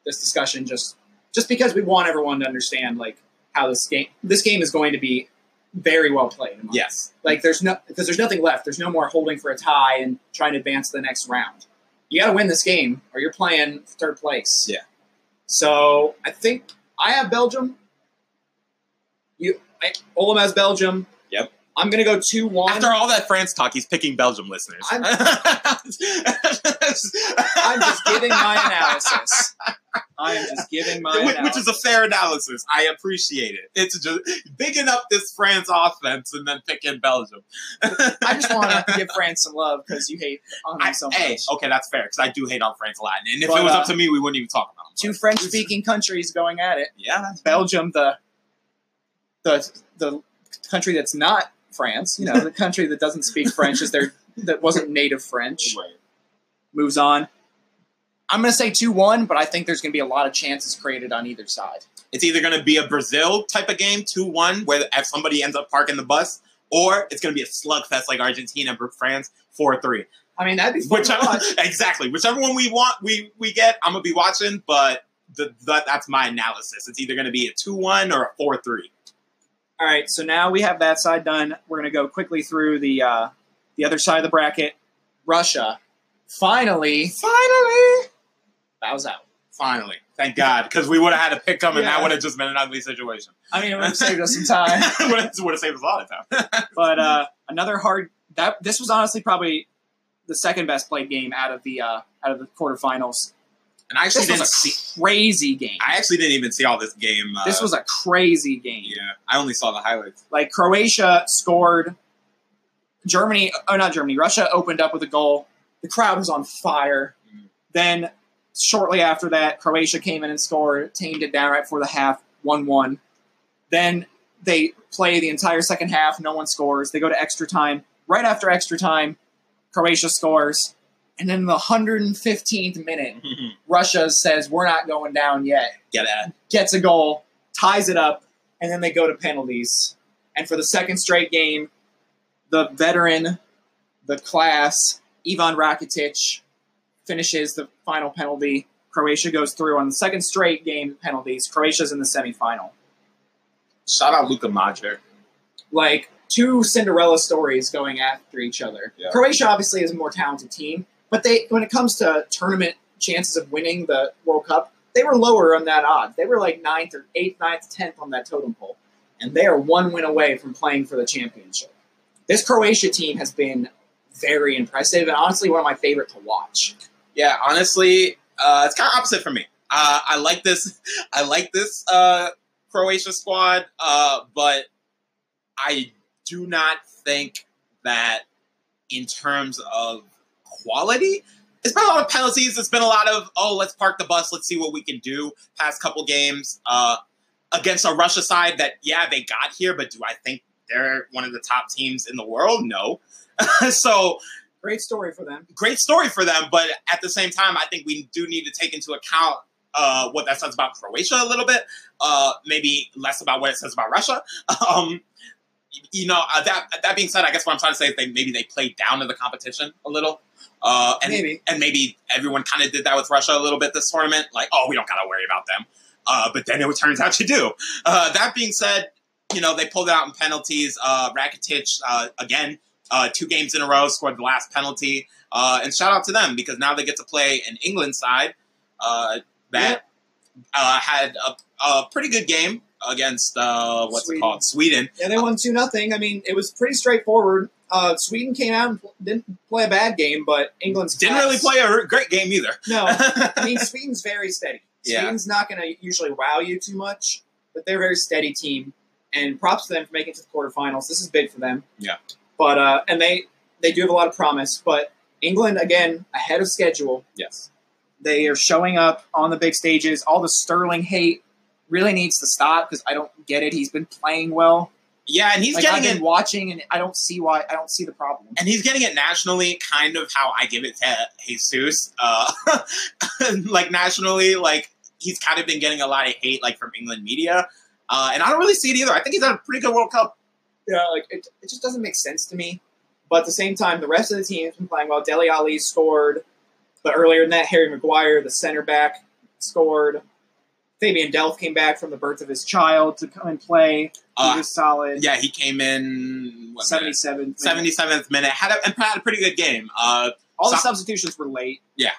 this discussion. Just just because we want everyone to understand like how this game this game is going to be very well played. in my Yes. Like there's no because there's nothing left. There's no more holding for a tie and trying to advance to the next round. You got to win this game, or you're playing third place. Yeah. So I think I have Belgium. You, I, Olum has Belgium. I'm gonna go two one. After all that France talk, he's picking Belgium listeners. I'm- [LAUGHS] I'm just giving my analysis. I am just giving my Which, analysis. which is a fair analysis. I appreciate it. It's just bigging up this France offense and then picking Belgium. I just want to [LAUGHS] give France some love because you hate on them I, so much. hey, okay, that's fair because I do hate on France a lot. And if But, it was uh, up to me, we wouldn't even talk about them. Two French-speaking countries going at it. Yeah, Belgium, the the the country that's not France, you know, the country that doesn't speak French is their that wasn't native French. right. Moves on. I'm going to say two one, but I think there's going to be a lot of chances created on either side. It's either going to be a Brazil type of game, 2 1, where if somebody ends up parking the bus, or it's going to be a slugfest like Argentina France, 4 3. I mean, that'd be fun to Whichever, watch. [LAUGHS] exactly. Whichever one we want, we, we get, I'm going to be watching, but the, that, that's my analysis. It's either going to be a 2 1 or a 4 3. All right, so now we have that side done. We're going to go quickly through the uh, the other side of the bracket. Russia finally Finally! bows out. Finally. Thank God. Because we would have had to pick them, and Yeah. that would have just been an ugly situation. I mean, it would have saved us some [LAUGHS] time. would have saved us a lot of time. [LAUGHS] [LAUGHS] but uh, another hard that this was honestly probably the second best played game out of the uh, out of the quarterfinals. And I actually This was didn't a see. crazy game. I actually didn't even see all this game. Uh, this was a crazy game. Yeah, I only saw the highlights. Like Croatia scored. Germany, oh not Germany, Russia opened up with a goal. The crowd was on fire. Mhm. Then shortly after that, Croatia came in and scored, tamed it down right before the half, one one. Then they play the entire second half, no one scores. They go to extra time. Right after extra time, Croatia scores. And then in the 115th minute, [LAUGHS] Russia says, We're not going down yet. Get at Gets a goal, ties it up, and then they go to penalties. And for the second straight game, the veteran, the class, Ivan Rakitic finishes the final penalty. Croatia goes through on the second straight game penalties. Croatia's in the semifinal. Shout out Luka Modric. Like two Cinderella stories going after each other. Yeah. Croatia obviously is a more talented team, but they when it comes to tournament chances of winning the World Cup, they were lower on that odds. They were like ninth or eighth, ninth, tenth on that totem pole, and they are one win away from playing for the championship. This Croatia team has been very impressive and honestly one of my favorite to watch. Yeah, honestly, uh, it's kind of opposite for me. Uh, I like this. [LAUGHS] I like this uh, Croatia squad, uh, but I do not think that in terms of quality. It's been a lot of penalties. It's been a lot of oh, let's park the bus. Let's see what we can do. Past couple games uh, against a Russia side that yeah they got here, but do I think they're one of the top teams in the world? No. [LAUGHS] so great story for them. Great story for them, but at the same time, I think we do need to take into account uh, what that says about Croatia a little bit. Uh, maybe less about what it says about Russia. [LAUGHS] Um, you know, uh, that that being said, I guess what I'm trying to say is they maybe they played down to the competition a little. Uh, and maybe. and maybe everyone kind of did that with Russia a little bit this tournament. Like, oh, we don't got to worry about them. Uh, but then it turns out you do. Uh, that being said, you know they pulled it out in penalties. Uh, Rakitic uh, again, uh, two games in a row scored the last penalty. Uh, and shout out to them because now they get to play an England side uh, that uh, had a, a pretty good game against uh, what's Sweden. it called Sweden. Yeah, they won two nothing. I mean, it was pretty straightforward. Uh, Sweden came out and didn't play a bad game, but England's Didn't class- really play a great game either. No, [LAUGHS] I mean Sweden's very steady. Yeah. Sweden's not going to usually wow you too much, but they're a very steady team. And props to them for making it to the quarterfinals. This is big for them. Yeah. But uh, and they they do have a lot of promise. But England again ahead of schedule. yes. They are showing up on the big stages. All the Sterling hate really needs to stop because I don't get it. He's been playing well. Yeah, and he's like, I've getting been it, watching, and I don't see why. I don't see the problem. and he's getting it nationally, kind of how I give it to Jesus. Uh, [LAUGHS] like nationally, like he's kind of been getting a lot of hate, like from England media, uh, and I don't really see it either. I think he's had a pretty good World Cup. Yeah, like it, it just doesn't make sense to me. But at the same time, the rest of the team has been playing well. Dele Alli scored, but earlier than that, Harry Maguire, the center back, scored. Fabian Delph came back from the birth of his child to come and play. He Uh, was solid. yeah, he came in what, minute? 77. 77th minute, had a, and had a pretty good game. Uh, All the substitutions were late. Yeah.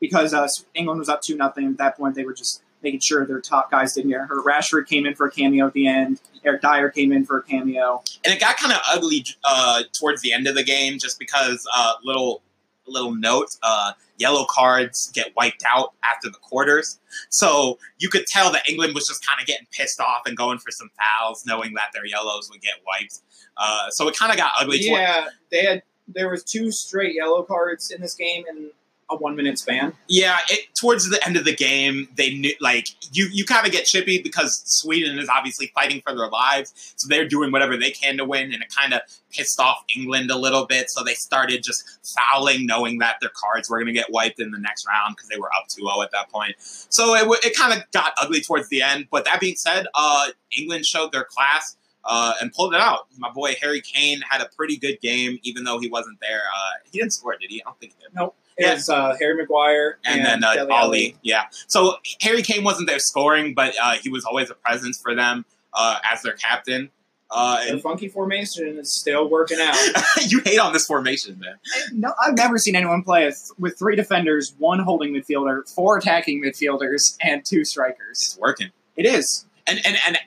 Because uh, England was up 2 nothing. At that point, they were just making sure their top guys didn't get hurt. Rashford came in for a cameo at the end. Eric Dier came in for a cameo. and it got kind of ugly uh, towards the end of the game, just because uh, little little note: uh, yellow cards get wiped out after the quarters, so you could tell that England was just kind of getting pissed off and going for some fouls, knowing that their yellows would get wiped. Uh, so it kind of got ugly. toward- Yeah, they had there was two straight yellow cards in this game in a one minute span. Yeah, it, towards the end of the game, they knew like you. You kind of get chippy because Sweden is obviously fighting for their lives, so they're doing whatever they can to win, and it kind of pissed off England a little bit. So they started just fouling, knowing that their cards were going to get wiped in the next round because they were up 2-0 at that point. So it, it kind of got ugly towards the end. But that being said, uh, England showed their class. Uh, and pulled it out. My boy Harry Kane had a pretty good game, even though he wasn't there. Uh, he didn't score, did he? I don't think he did. It Yeah. was uh, Harry Maguire and, and, then uh, Dele Alli. Yeah. So Harry Kane wasn't there scoring, but uh, he was always a presence for them uh, as their captain. Uh, Their and funky formation is still working out. [LAUGHS] you hate on this formation, man. no, I've never seen anyone play with- with three defenders, one holding midfielder, four attacking midfielders, and two strikers. It's working. It is, And and and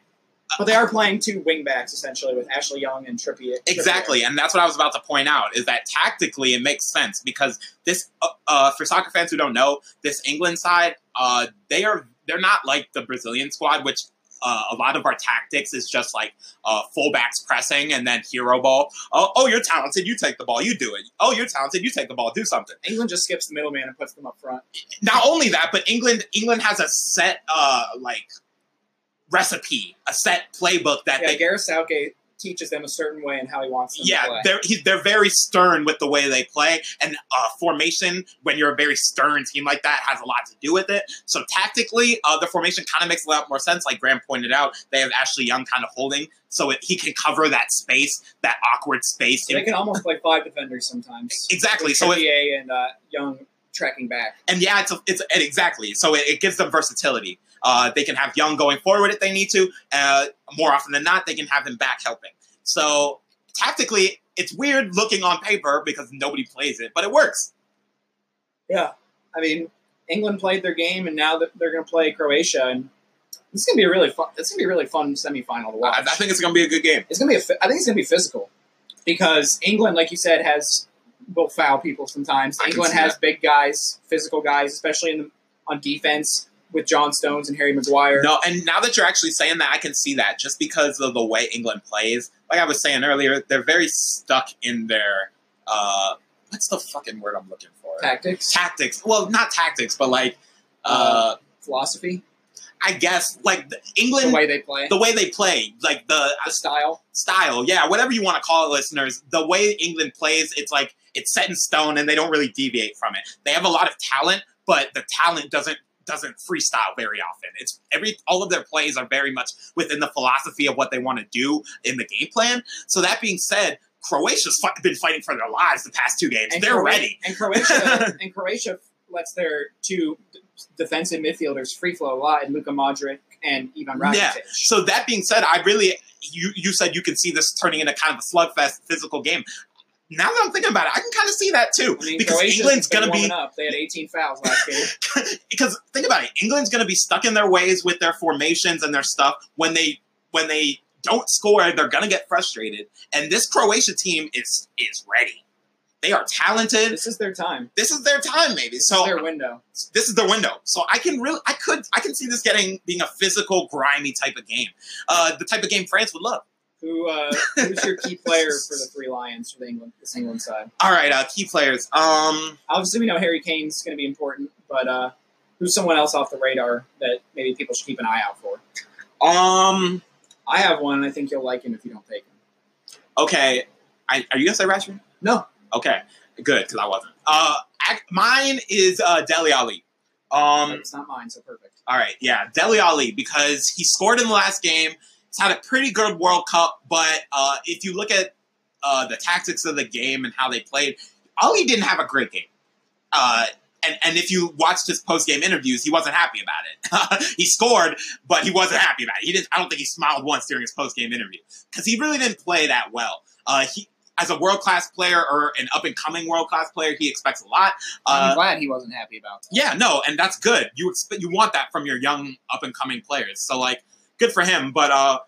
but they are playing two wing backs essentially with Ashley Young and Trippier. exactly, and that's what I was about to point out is that tactically it makes sense because this uh, uh, for soccer fans who don't know this England side, uh, they are they're not like the Brazilian squad, which. Uh, a lot of our tactics is just like uh, fullbacks pressing and then hero ball. Oh, oh, you're talented. You take the ball. You do it. Oh, you're talented. You take the ball. Do something. England just skips the middleman and puts them up front. not only that, but England England has a set uh like recipe, a set playbook that Yeah, they Gareth Southgate teaches them a certain way and how he wants them to yeah they're he, they're very stern with the way they play and uh, formation when you're a very stern team like that has a lot to do with it so tactically uh, the formation kind of makes a lot more sense like Graeme pointed out they have ashley young kind of holding so it, he can cover that space that awkward space So they can almost play five defenders sometimes. exactly With so it, and uh, Young tracking back. and yeah, it's a, it's and exactly. So it, it gives them versatility. Uh, they can have Young going forward if they need to. Uh, more often than not, they can have him back helping. So tactically, it's weird looking on paper because nobody plays it, but it works. Yeah, I mean, England played their game, and now they're going to play Croatia, and it's going to be a really fun. It's going to be a really fun semifinal to watch. I, I think it's going to be a good game. It's going to be. A, I think it's going to be physical because England, like you said, has will foul people sometimes. I England has that. big guys, physical guys, especially in the, on defense with John Stones and Harry Maguire. No, and now that you're actually saying that, I can see that just because of the way England plays. Like I was saying earlier, they're very stuck in their uh, what's the fucking word I'm looking for? Tactics, Tactics. Well, not tactics, but like uh, philosophy, I guess like the the England, way they play, the way they play, like the uh, the style. style, yeah, whatever you want to call it, listeners. The way England plays, it's like it's set in stone, and they don't really deviate from it. They have a lot of talent, but the talent doesn't doesn't freestyle very often. It's every all of their plays are very much within the philosophy of what they want to do in the game plan. So that being said, Croatia's been fighting for their lives the past two games. They're Croa- ready. And Croatia [LAUGHS] and Croatia lets their two defensive midfielders free flow a lot, Luka Modric and Ivan Rakitic. Yeah. So that being said, I really you you said you can see this turning into kind of a slugfest physical game. Now that I'm thinking about it, I can kind of see that too. I mean, because Croatia's England's going to be up. They had 18 fouls last game. [LAUGHS] because think about it, England's going to be stuck in their ways with their formations and their stuff when they when they don't score, they're going to get frustrated. And this Croatia team is is ready. They are talented. this is their time. This is their time, maybe. This So is their window. this is their window. So I can really, I could, I can see this getting being a physical, grimy type of game. Uh, the type of game France would love. Who uh, who's your key [LAUGHS] player for the three Lions for the England this England side? All right, uh, key players. Um, Obviously, we know Harry Kane's going to be important, but uh, who's someone else off the radar that maybe people should keep an eye out for? um, I have one. and I think you'll like him if you don't take him. okay. I, are you gonna say Rashford? No. Okay, good because I wasn't. Uh, ac- mine is uh, Dele Alli. Um, but it's not mine, so perfect. all right, yeah, Dele Alli because he scored in the last game. He's had a pretty good World Cup, but uh, if you look at uh, the tactics of the game and how they played, Alli didn't have a great game. Uh, and, and if you watched his post game interviews, he wasn't happy about it. [LAUGHS] he scored, but he wasn't happy about it. He didn't. I don't think he smiled once during his post game interview because he really didn't play that well. Uh, he, as a world class player or an up and coming world class player, he expects a lot. I'm Uh, glad he wasn't happy about that. yeah, no, and that's good. You expect you want that from your young up and coming players. So like, good for him. But uh,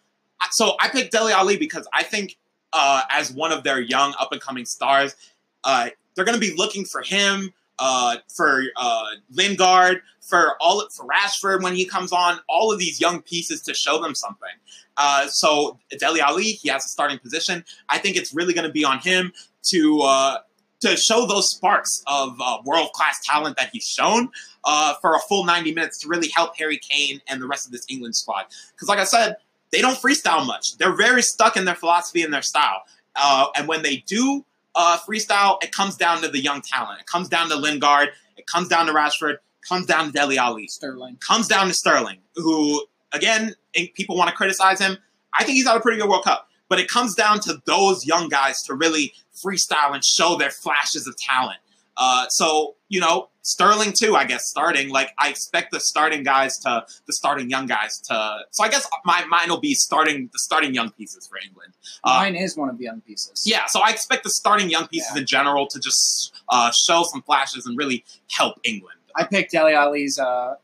so I picked Dele Alli because I think uh, as one of their young up and coming stars, uh, they're going to be looking for him, uh, for uh, Lingard, for all for Rashford when he comes on. All of these young pieces to show them something. Uh, so Dele Alli, he has a starting position. I think it's really going to be on him to. Uh, to show those sparks of uh, world class talent that he's shown uh, for a full 90 minutes to really help Harry Kane and the rest of this England squad. Because, like I said, they don't freestyle much. They're very stuck in their philosophy and their style. Uh, and when they do uh, freestyle, it comes down to the young talent. It comes down to Lingard. It comes down to Rashford. Comes down to Dele Alli. Sterling. Comes down to Sterling, who, again, people want to criticize him. I think he's had a pretty good World Cup. But it comes down to those young guys to really freestyle and show their flashes of talent. Uh, so you know, Sterling too. I guess starting like I expect the starting guys to the starting young guys to. So I guess my mine will be starting the starting young pieces for England. Uh, Mine is one of the young pieces. yeah, so I expect the starting young pieces Yeah. in general to just uh, show some flashes and really help England. I picked Dele Alli's uh,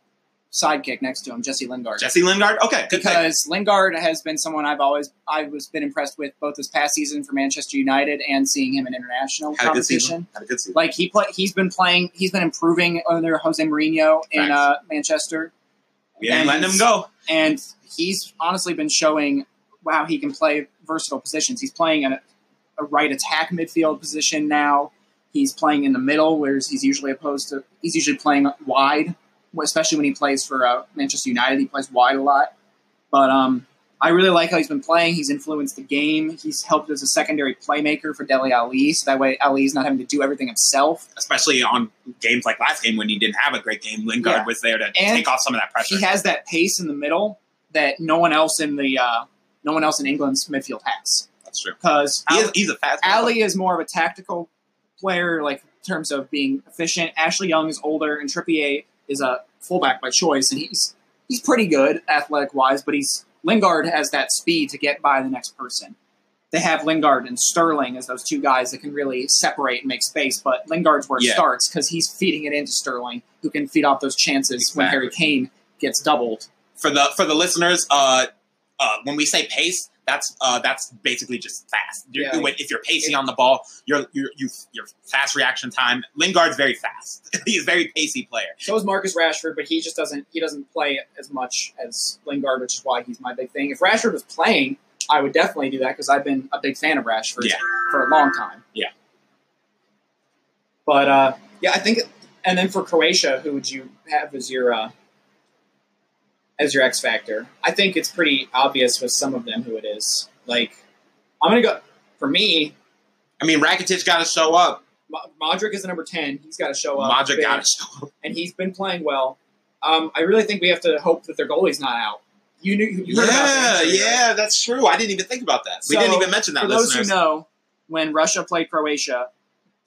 sidekick next to him, Jesse Lingard. Jesse Lingard, okay, good pick. because Lingard has been someone I've always I was been impressed with both this past season for Manchester United and seeing him in international Had competition. Had a good season. Like he play, he's been playing, he's been improving under Jose Mourinho in uh, Manchester, We ain't and letting him go. and he's honestly been showing wow he can play versatile positions. He's playing a, a right attack midfield position now. He's playing in the middle, whereas he's usually opposed to he's usually playing wide, especially when he plays for uh, Manchester United. He plays wide a lot, but um, I really like how he's been playing. He's influenced the game. He's helped as a secondary playmaker for Dele Alli, so that way Alli's not having to do everything himself. especially on games like last game when he didn't have a great game. Lingard Yeah. was there to And take off some of that pressure. He has that pace in the middle that no one else in the uh, no one else in England's midfield has. That's true. Because He he's a fast. Alli is more of a tactical player, like in terms of being efficient. Ashley Young is older, and Trippier is a fullback by choice, and he's he's pretty good athletic wise, but he's Lingard has that speed to get by the next person. they have Lingard and Sterling as those two guys that can really separate and make space. But Lingard's where it Yeah. starts because he's feeding it into Sterling, who can feed off those chances when Harry Kane gets doubled. For the for the listeners, uh, uh, when we say pace, that's uh, that's basically just fast. You're- Yeah. when- if you're pacing on the ball, your your you, your fast reaction time. Lingard's very fast. [LAUGHS] He's a very pacey player. So is Marcus Rashford, but he just doesn't he doesn't play as much as Lingard, which is why he's my big thing. If Rashford was playing, I would definitely do that because I've been a big fan of Rashford Yeah. for a long time. Yeah. But uh, yeah, I think, and then for Croatia, who would you have as your uh, as your X factor? I think it's pretty obvious with some of them who it is. Like, I'm gonna go for me. I mean, Rakitic's got to show up. Modric is the number ten. He's got to show up. Modric got to show up. and he's been playing well. Um, I really think we have to hope that their goalie's not out. You knew, you heard about Yeah, the injury, right? yeah, that's true. I didn't even think about that. we So, didn't even mention that, For those listeners. who know, when Russia played Croatia,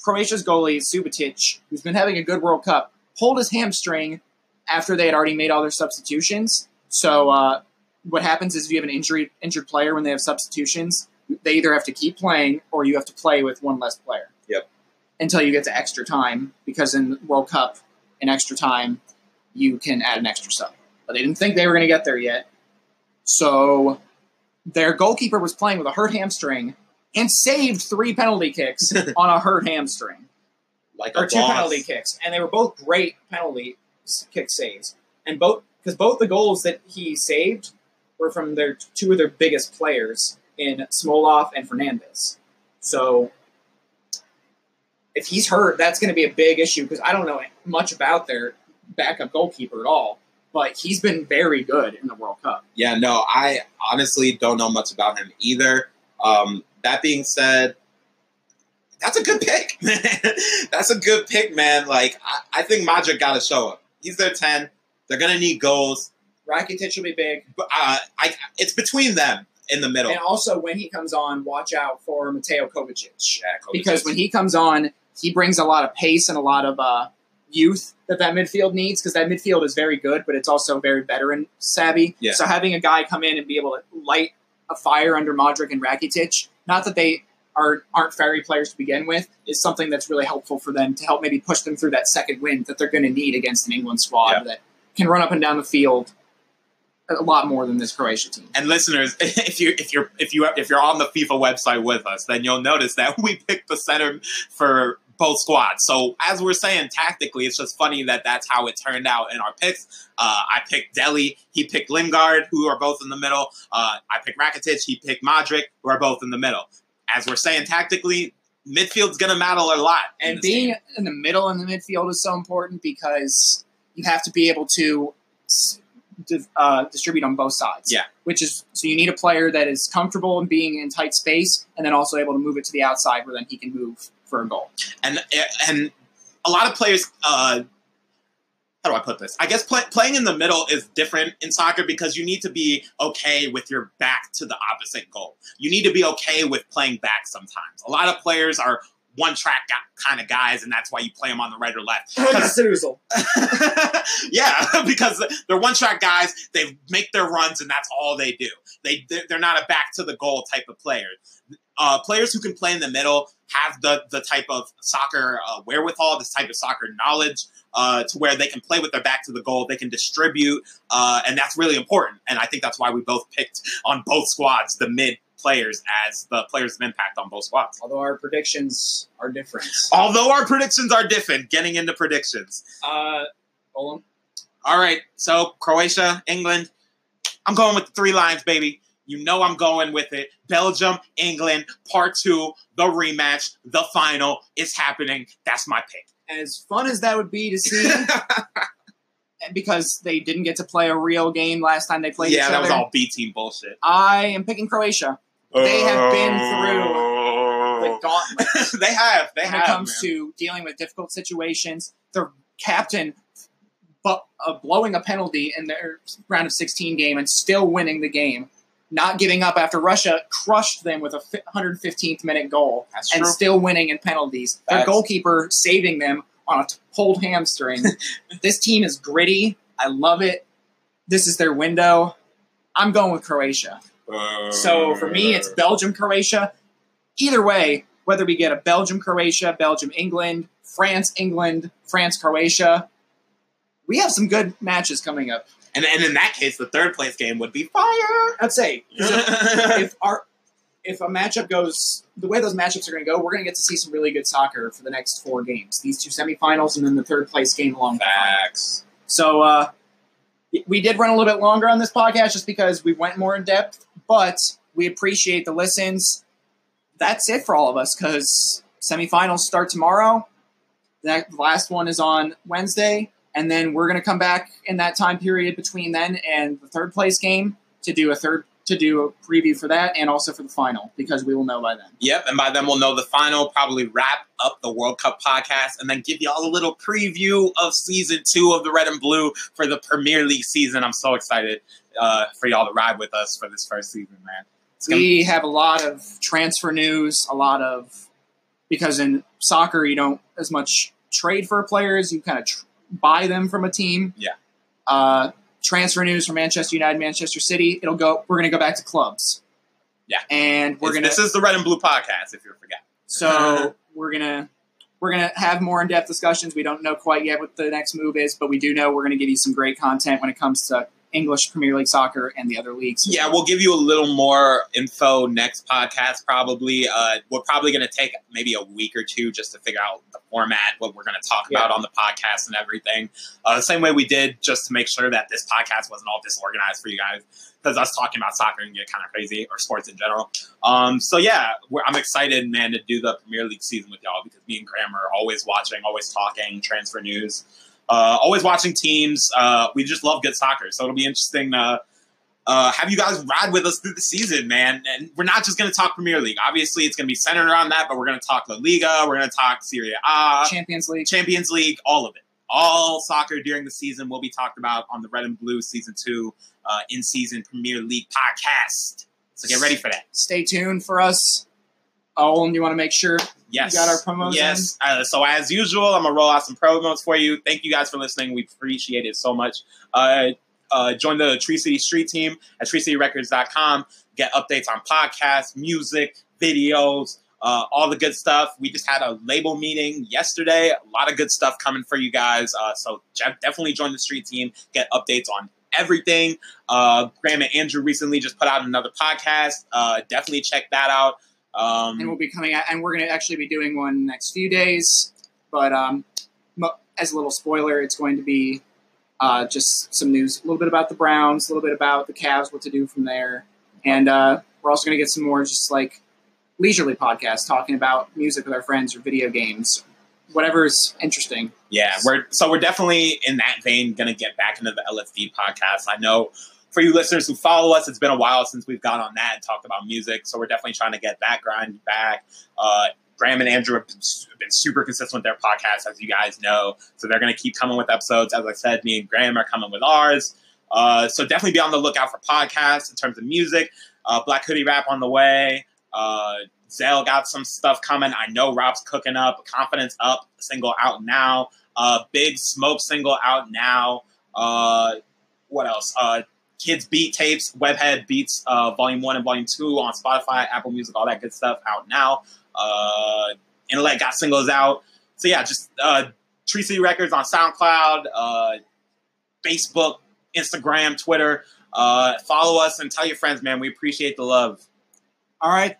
Croatia's goalie Subasic, who's been having a good World Cup, pulled his hamstring after they had already made all their substitutions. So uh, what happens is if you have an injury injured player when they have substitutions, they either have to keep playing or you have to play with one less player. Yep. Until you get to extra time, because in World Cup, in extra time, you can add an extra sub. But they didn't think they were going to get there yet. So their goalkeeper was playing with a hurt hamstring and saved three penalty kicks [LAUGHS] on a hurt hamstring, like a or two boss. penalty kicks, and they were both great penalty kick saves. And both because both the goals that he saved were from their two of their biggest players in Smolov and Fernandes. So if he's hurt, that's going to be a big issue because I don't know much about their backup goalkeeper at all. But he's been very good in the World Cup. Yeah, no, I honestly don't know much about him either. Um, that being said, that's a good pick. [LAUGHS] man. that's a good pick, man. Like, I, I think Modric got to show up. He's their 10. They're going to need goals. Rakitic will be big. But uh, I, it's between them in the middle. And also, when he comes on, watch out for Mateo Kovacic. Yeah, Kovacic. Because when he comes on, he brings a lot of pace and a lot of uh, youth that that midfield needs because that midfield is very good, but it's also very veteran savvy. Yeah. So having a guy come in and be able to light a fire under Modric and Rakitic, not that they are aren't fairy players to begin with, is something that's really helpful for them to help maybe push them through that second wind that they're going to need against an England squad Yeah. that can run up and down the field a lot more than this Croatia team. And listeners, [LAUGHS] if you if you're if you if you're on the FIFA website with us, then you'll notice that [LAUGHS] we picked the center for both squads. So as we're saying tactically, it's just funny that that's how it turned out in our picks. Uh, I picked Dele, he picked Lingard, who are both in the middle. Uh, I picked Rakitic, he picked Modric, who are both in the middle. As we're saying tactically, midfield's going to matter a lot. And being game. in the middle in the midfield is so important because you have to be able to uh, distribute on both sides. Yeah. Which is so you need a player that is comfortable in being in tight space and then also able to move it to the outside where then he can move for a goal. and and a lot of players uh how do I put this? I guess play, playing in the middle is different in soccer because you need to be okay with your back to the opposite goal. You need to be okay with playing back sometimes. A lot of players are one track kind of guys, and that's why you play them on the right or left. [LAUGHS] yeah, [LAUGHS] because they're one track guys. They make their runs, and that's all they do. They they're not a back to the goal type of player. Uh, players who can play in the middle have the the type of soccer uh, wherewithal, this type of soccer knowledge, uh, to where they can play with their back to the goal. They can distribute, uh, and that's really important. And I think that's why we both picked on both squads the mid players as the players of impact on both squads. Although our predictions are different. Although our predictions are different, getting into predictions. Uh, Olum? All right, so Croatia, England. I'm going with the three Lions, baby. You know I'm going with it. Belgium, England, part two, the rematch, the final. is happening. That's my pick. As fun as that would be to see, [LAUGHS] because they didn't get to play a real game last time they played yeah, that other, was all B team bullshit. I am picking Croatia. They have been through The gauntlet. [LAUGHS] they have. They when have. When it comes man. to dealing with difficult situations. Their captain but uh, blowing a penalty in their round of 16 game and still winning the game, not giving up after Russia crushed them with a 115th minute goal That's and true. still winning in penalties. Their goalkeeper saving them on a pulled hamstring. [LAUGHS] this team is gritty. I love it. This is their window. I'm going with Croatia. So for me, it's uh. Belgium, Croatia. Either way, whether we get a Belgium, Croatia, Belgium, England, France, England, France, Croatia, we have some good matches coming up. And, and in that case, the third place game would be fire. I'd say [LAUGHS] if our if a matchup goes the way those matchups are going to go, we're going to get to see some really good soccer for the next four games. These two semifinals and then the third place game along the final. So uh, we did run a little bit longer on this podcast just because we went more in depth, but we appreciate the listens. That's it for all of us because semifinals start tomorrow. That last one is on Wednesday, and then we're going to come back in that time period between then and the third place game to do a third to do a preview for that and also for the final because we will know by then. Yep, and by then we'll know the final, probably wrap up the World Cup podcast, and then give y'all a little preview of season two of the Red and Blue for the Premier League season. I'm so excited uh, for y'all to ride with us for this first season, man. Gonna- we have a lot of transfer news, a lot of because in soccer you don't as much trade for players, you kind of tr- buy them from a team. Yeah. Uh, transfer news from Manchester United, Manchester City. It'll go. We're going to go back to clubs. Yeah. and we're gonna. This is the Red and Blue podcast, if you're forgetting. so [LAUGHS] we're gonna we're gonna have more in depth discussions. We don't know quite yet what the next move is, but we do know we're gonna give you some great content when it comes to English Premier League soccer and the other leagues. Yeah, well. we'll give you a little more info next podcast. Probably, uh, we're probably going to take maybe a week or two just to figure out the format, what we're going to talk Yeah. about on the podcast, and everything. Uh, the same way we did, just to make sure that this podcast wasn't all disorganized for you guys, because us talking about soccer can get kind of crazy or sports in general. Um, so yeah, we're, I'm excited, man, to do the Premier League season with y'all because me and Graeme are always watching, always talking transfer news. Uh, always watching teams. Uh, we just love good soccer, so it'll be interesting to uh, have you guys ride with us through the season, man. And we're not just going to talk Premier League. Obviously, it's going to be centered around that, but we're going to talk La Liga. We're going to talk Serie A, Champions League. Champions League, all of it. All soccer during the season will be talked about on the Red and Blue Season 2 uh, in season Premier League podcast. So get ready for that. Stay tuned for us. Owen, you want to make sure Yes. You got our promos Yes. Uh, so as usual, I'm gonna roll out some promos for you. Thank you guys for listening. We appreciate it so much. Uh, uh, join the Tree City Street team at treecityrecords.com. Get updates on podcasts, music, videos, uh, all the good stuff. We just had a label meeting yesterday. A lot of good stuff coming for you guys. Uh, so definitely join the street team. Get updates on everything. Uh, Graeme and Andrew recently just put out another podcast. Uh, definitely check that out. Um, and we'll be coming out, and we're going to actually be doing one next few days. But um, as a little spoiler, it's going to be uh, just some news, a little bit about the Browns, a little bit about the Cavs, what to do from there, and uh, we're also going to get some more just like leisurely podcasts talking about music with our friends or video games, whatever's interesting. Yeah, we're so we're definitely in that vein going to get back into the LFD podcast. I know for you listeners who follow us, it's been a while since we've gone on that and talked about music, so we're definitely trying to get that grind back. Uh, Graeme and Andrew have been, been super consistent with their podcast, as you guys know, so they're going to keep coming with episodes. As I said, me and Graeme are coming with ours. Uh, so definitely be on the lookout for podcasts in terms of music. Uh, Black Hoodie Rap on the way. Uh, Zell got some stuff coming. I know Rob's cooking up. Confidence Up single out now. Uh, Big Smoke single out now. Uh, what else? Kids Beat Tapes, Webhead Beats, uh, Volume 1 and Volume 2 on Spotify, Apple Music, all that good stuff out now. Uh, Intellect got singles out. So yeah, just uh, Tree City Records on SoundCloud, uh, Facebook, Instagram, Twitter. Uh, follow us and tell your friends, man. We appreciate the love. All right.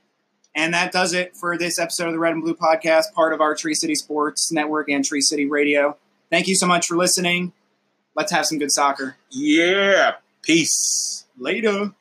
And that does it for this episode of the Red and Blue Podcast, part of our Tree City Sports Network and Tree City Radio. Thank you so much for listening. Let's have some good soccer. Yeah. Peace. Later.